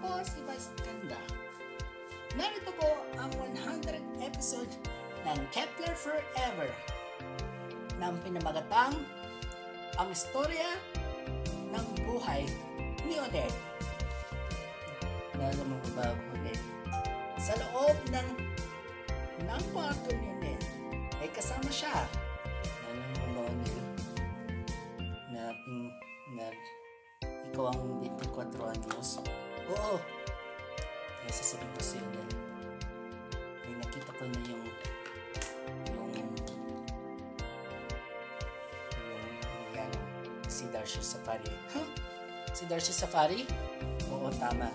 po si Vice Ganda. Narito po ang 100th episode ng Kepler Forever ng pinamagatang ang istorya ng buhay ni Odette. Nalo mo ba Odette? Sa loob ng ng kwarto ni Ned ay kasama siya. Odette? Na, pin, na ikaw ang 24 anyos. Oo. Kaya sasabihin ko sa'yo na may nakita ko na yung yung si Darcy Safari. Huh? Si Darcy Safari? Oo, tama.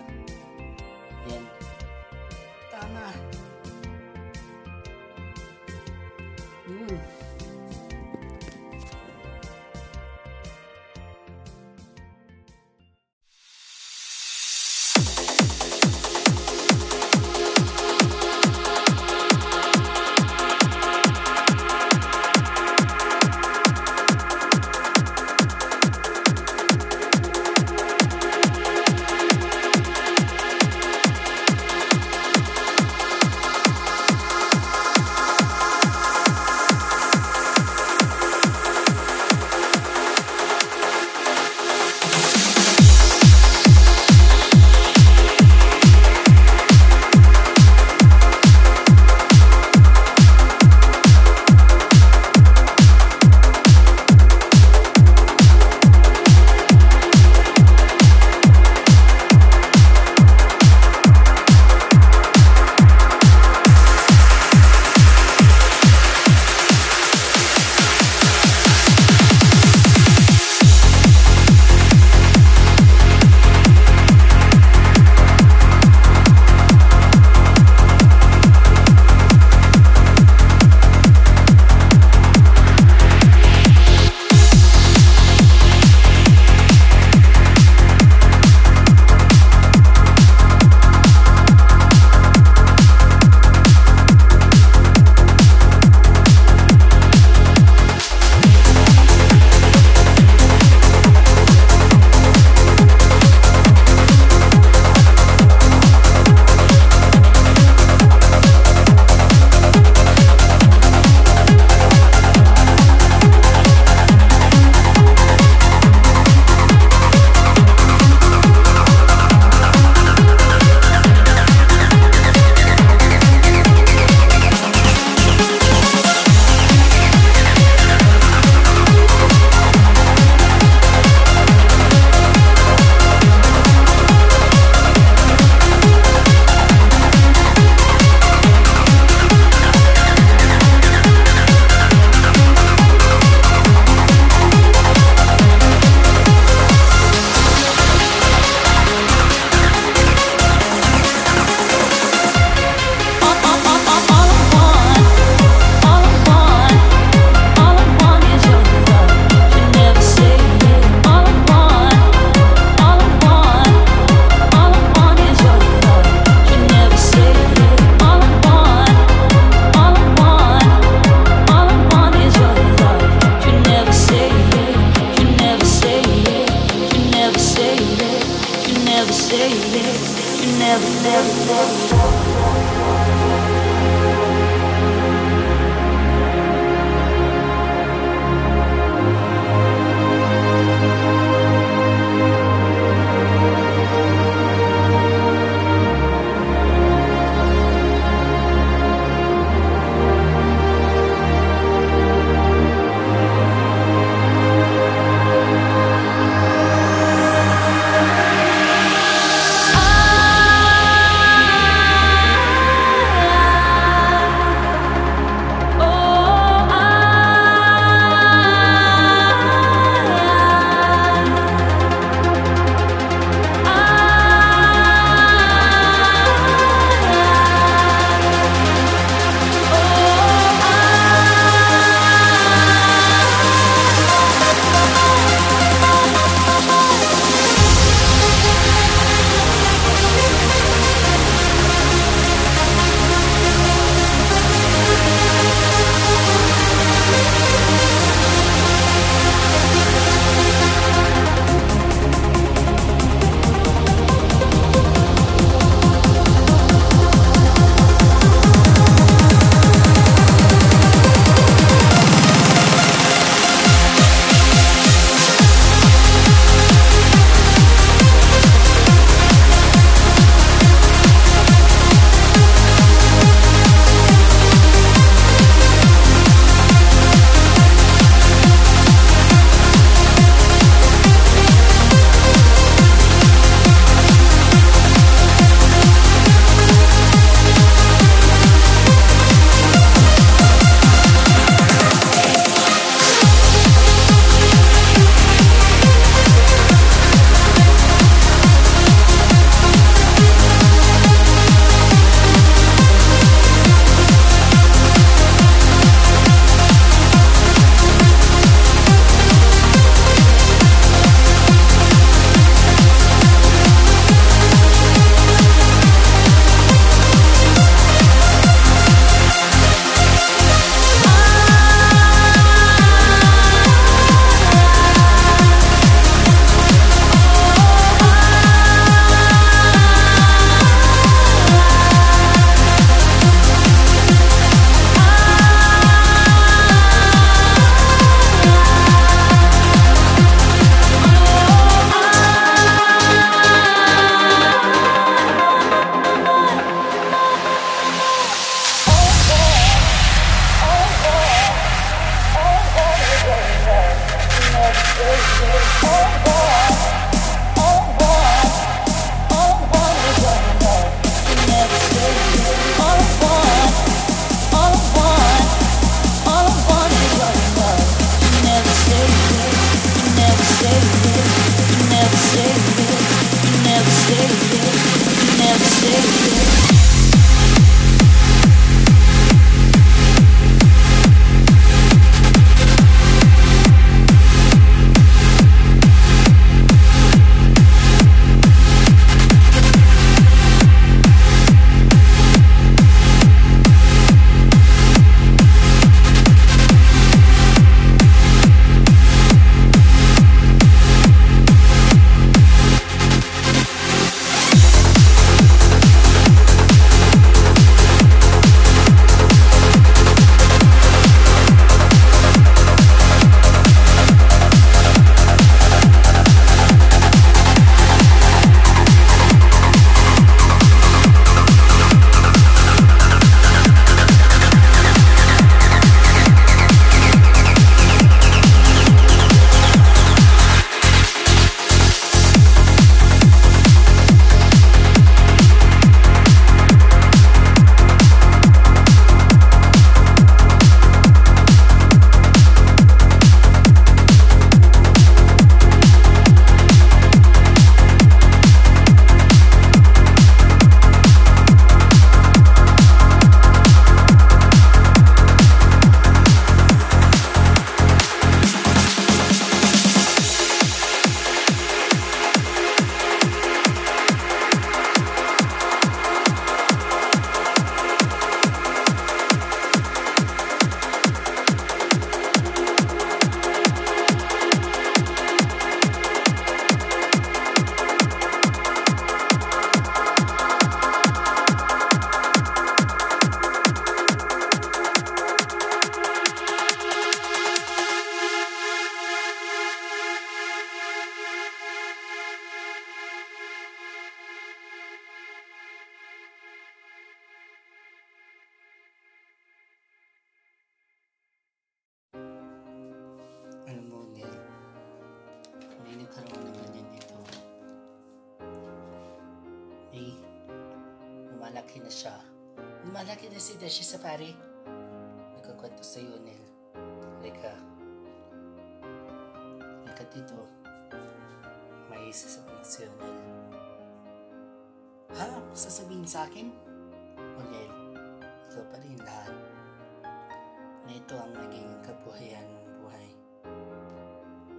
Ito ang naging kabuhayan ng buhay.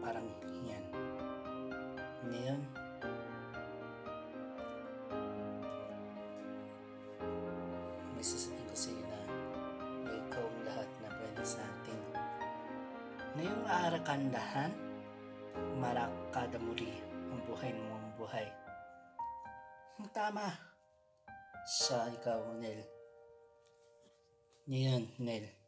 Parang yan. Ngayon, may sasabihin ko sa iyo na may ikaw ang lahat na pwede sa atin. Ngayong aarakandahan, marakada muli ang buhay mo ang buhay. Tama. Siya, ikaw, Nel. Ngayon, Nel.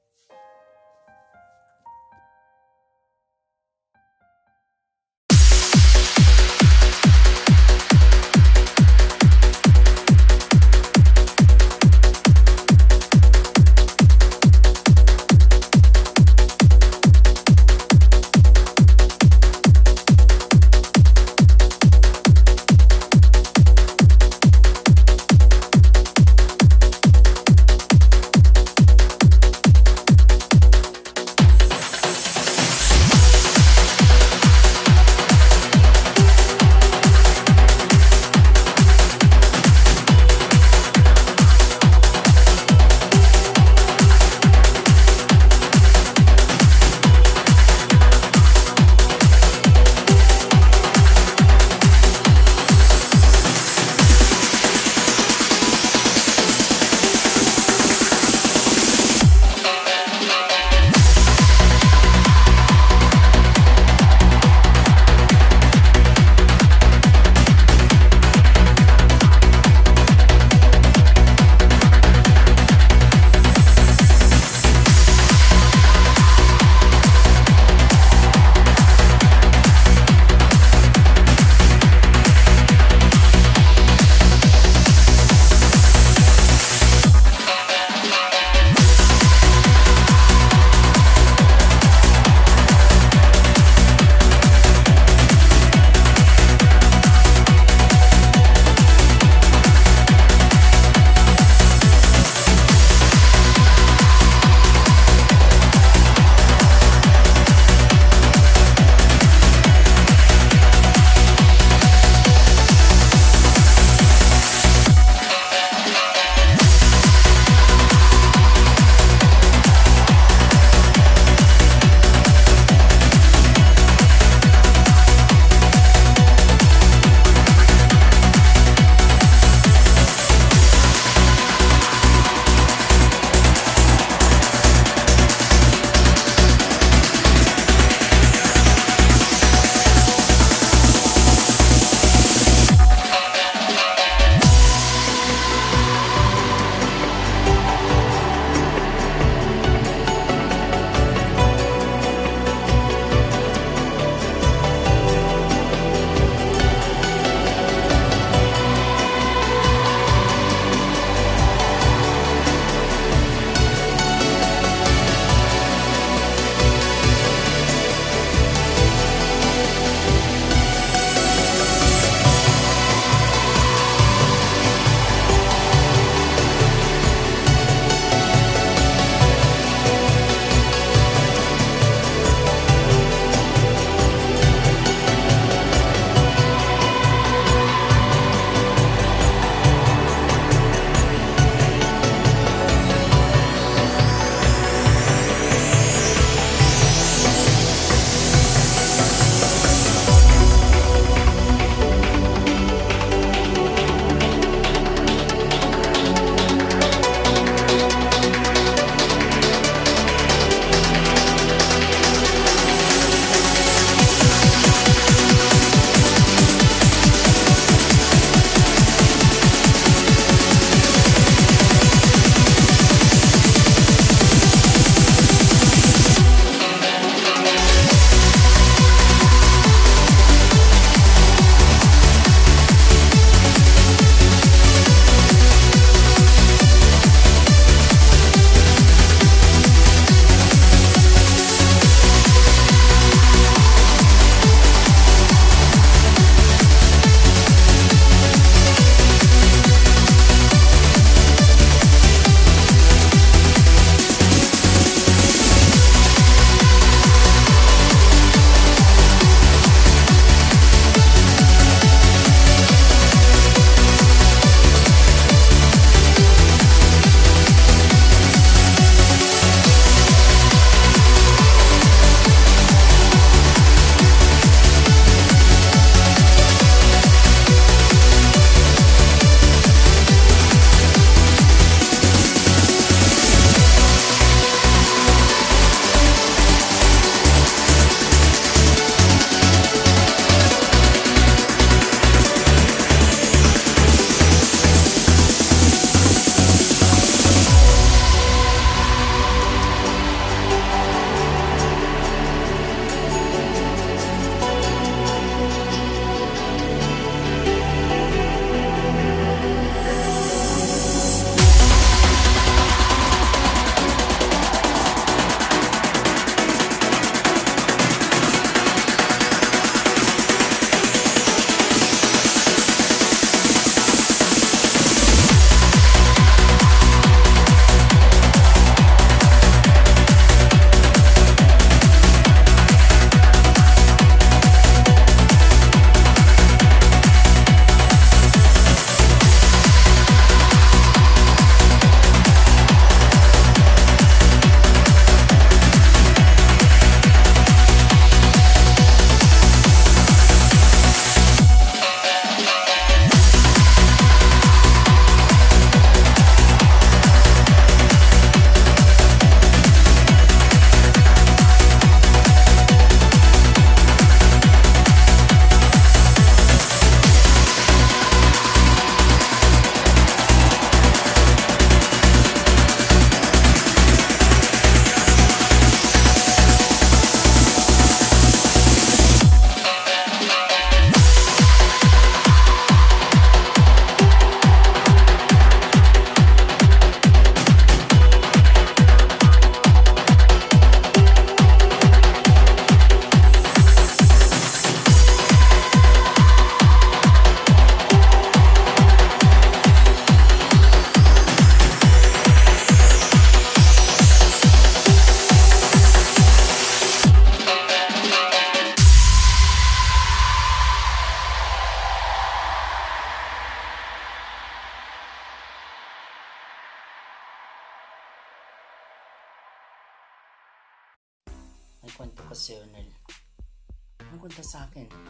Ang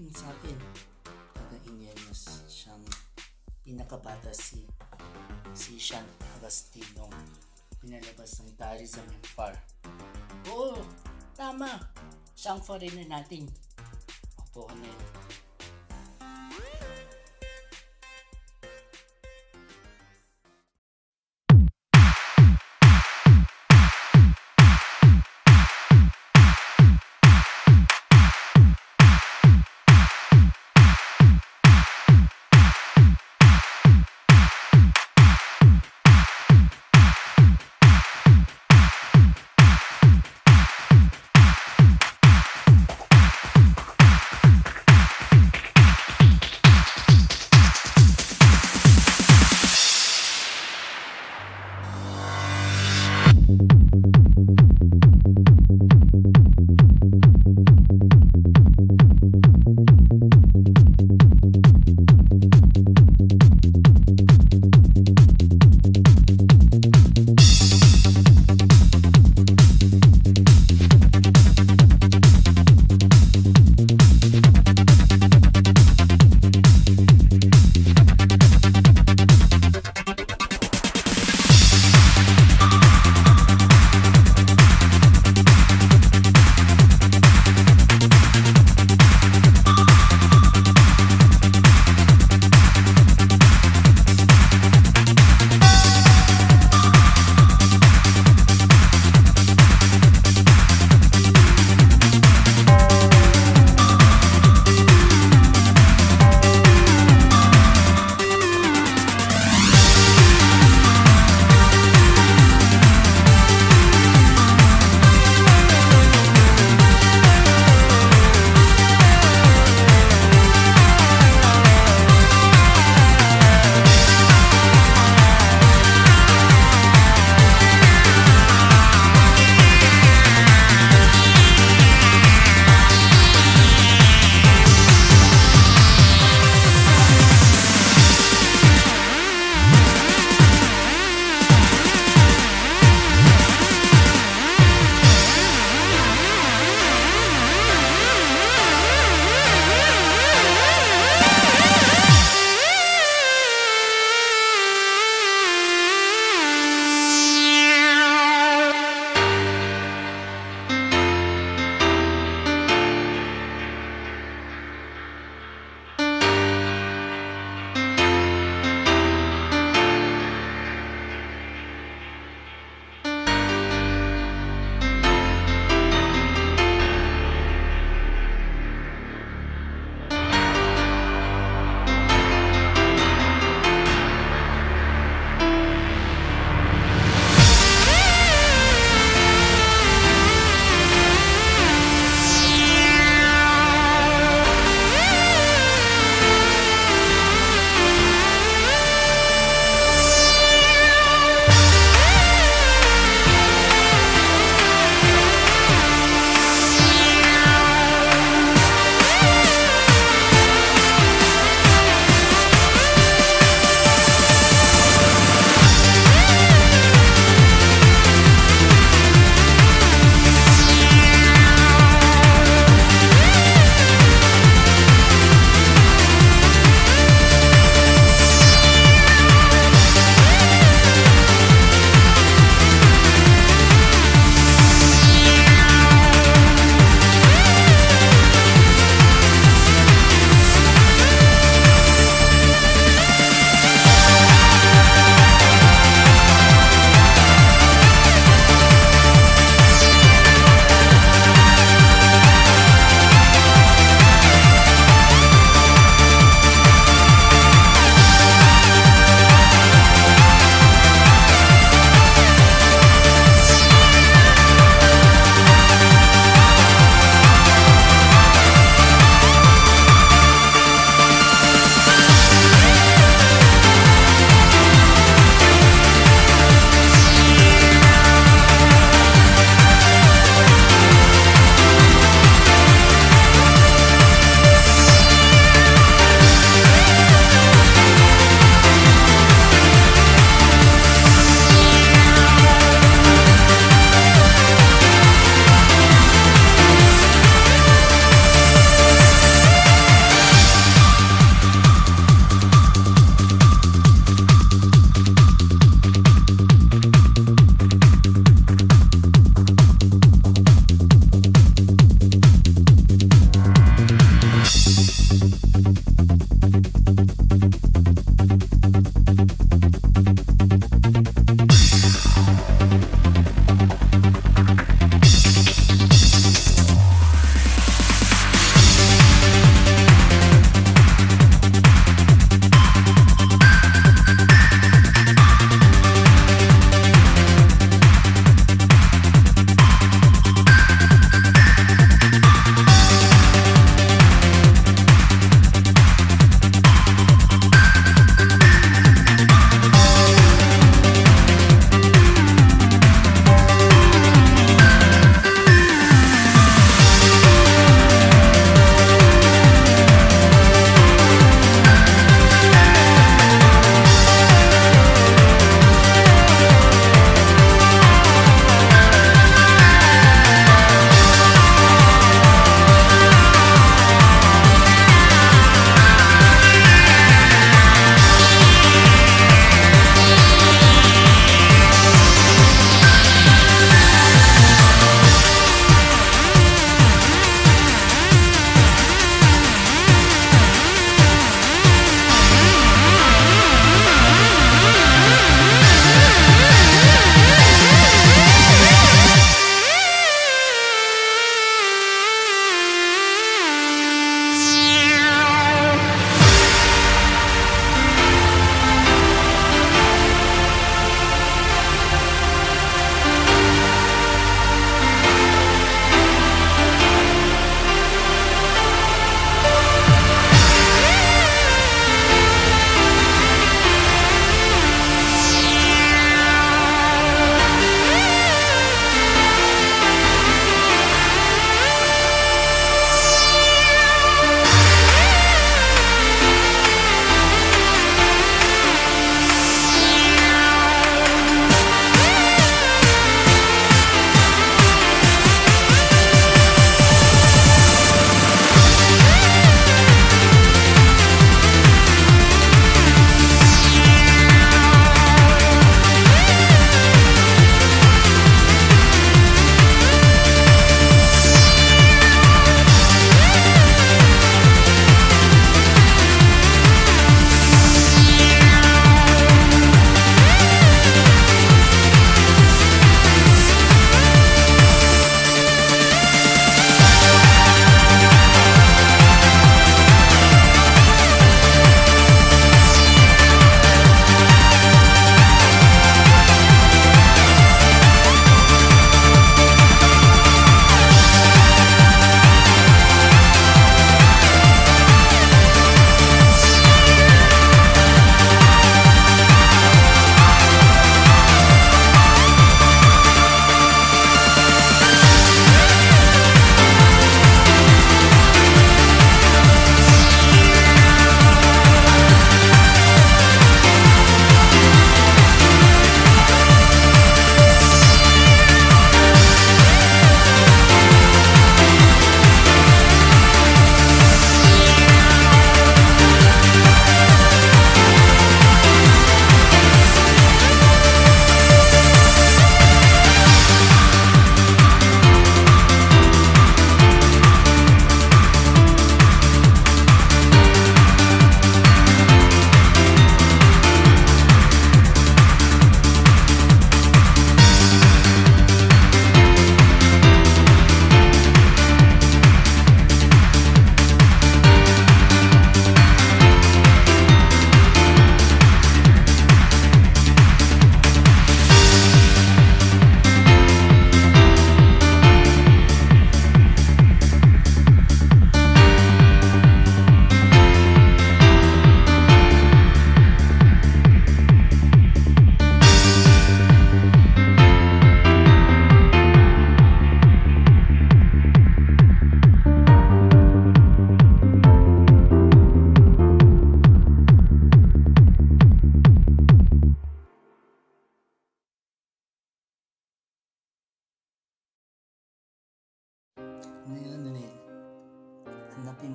sabihin sa akin, kagaingay na siyang pinakabata si si Sean Agastino pinalabas ng tourism and far. Oo, tama. Siyang foreigner natin. Opo, ano yun?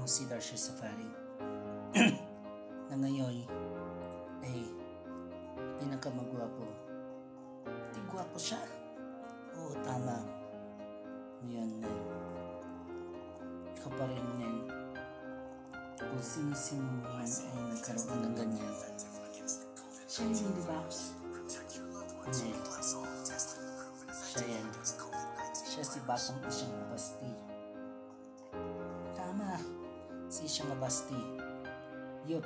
ng si Darsha Safari na ngayon eh, ay pinakamagwapo. Hindi gwapo siya. Oo, tama. Ngayon na. Ikaw pa rin yan. Kung sino-sino man ay nagkaroon ng ganyan. Siya yun, di ba? Hindi. Siya yan. Siya si Batang Isang Basti. Patricia Mabasti. Eh. Yun.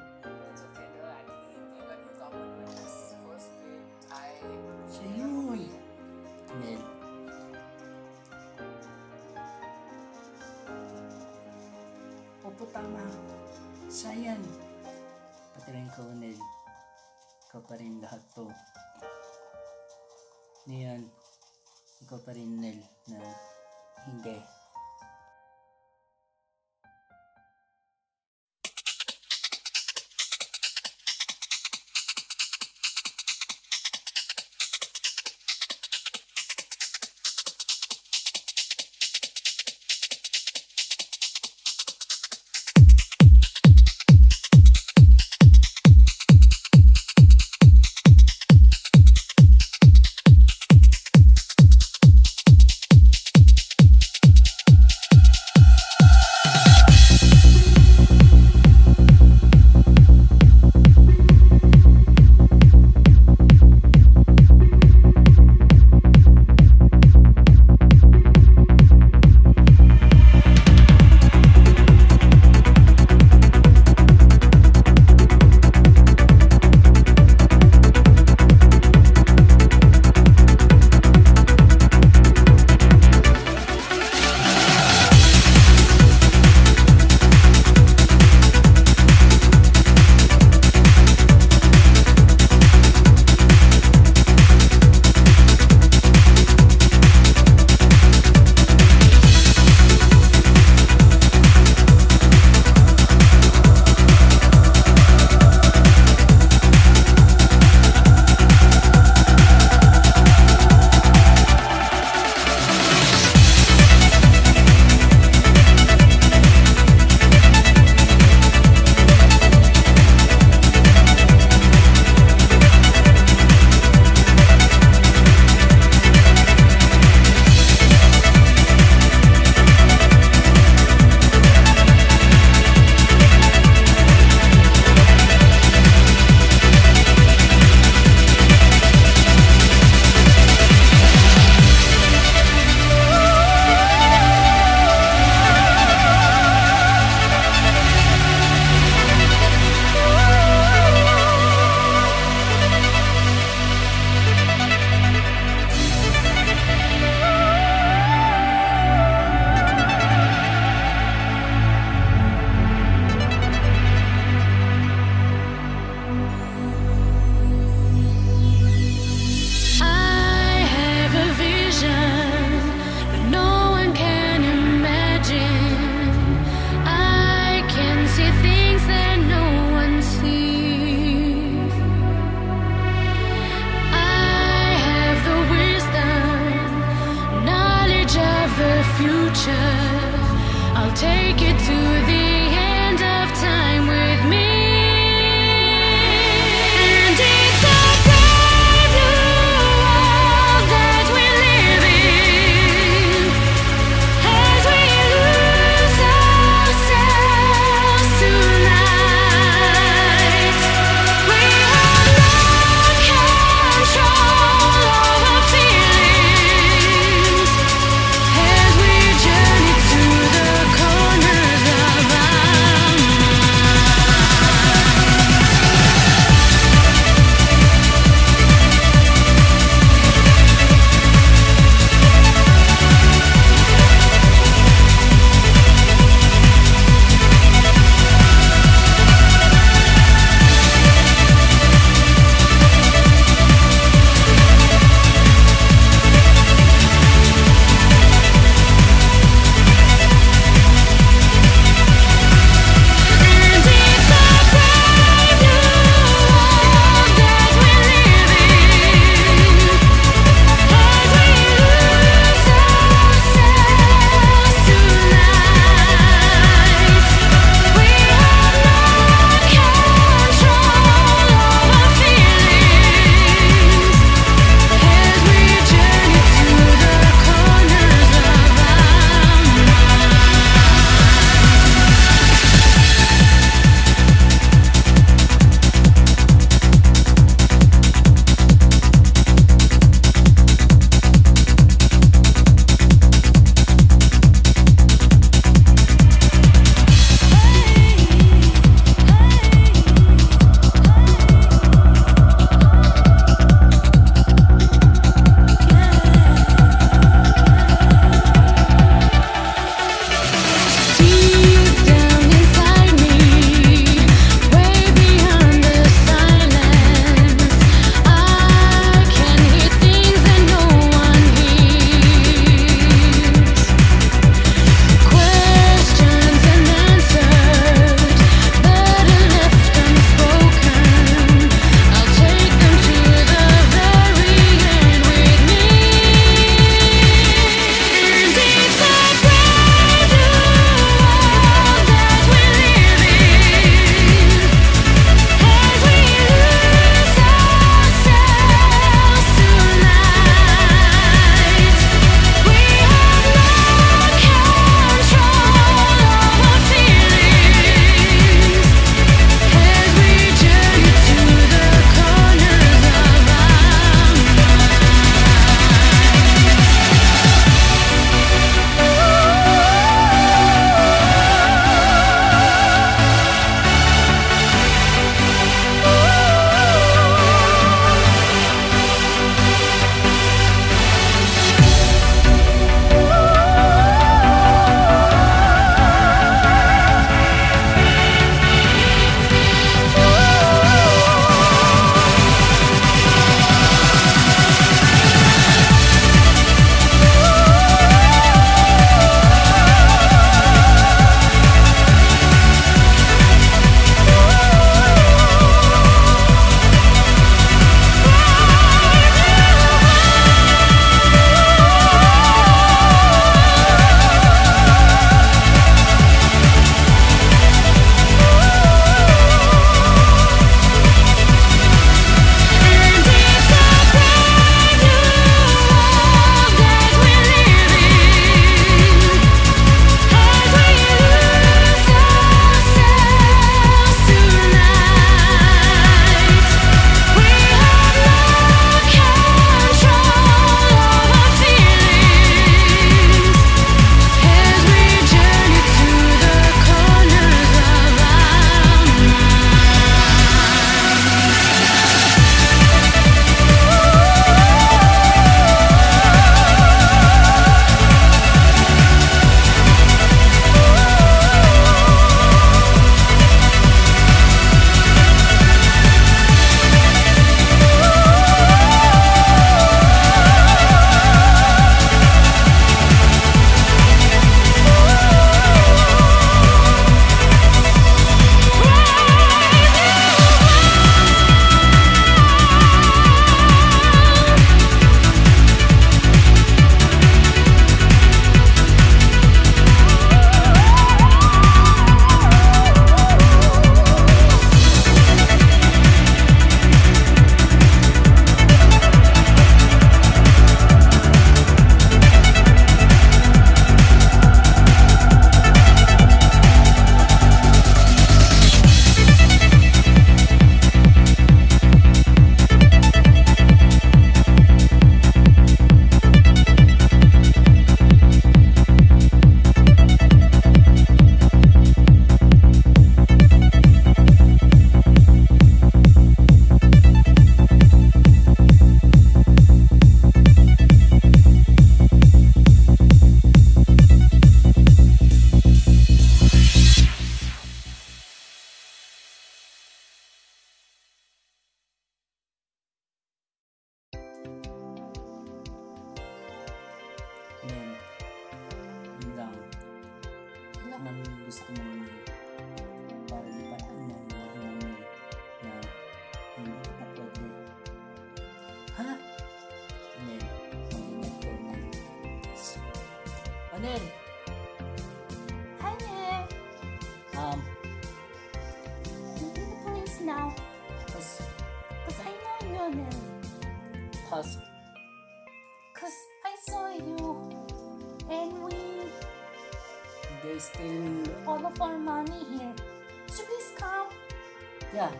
talaga.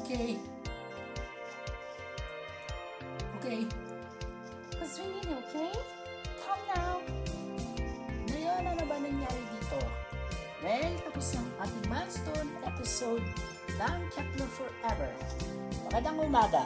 Okay. Okay. Paswingin, okay? Calm down. Ngayon, ano ba nangyari dito? Well, tapos ang ating milestone episode ng Kepler Forever. Magandang umaga.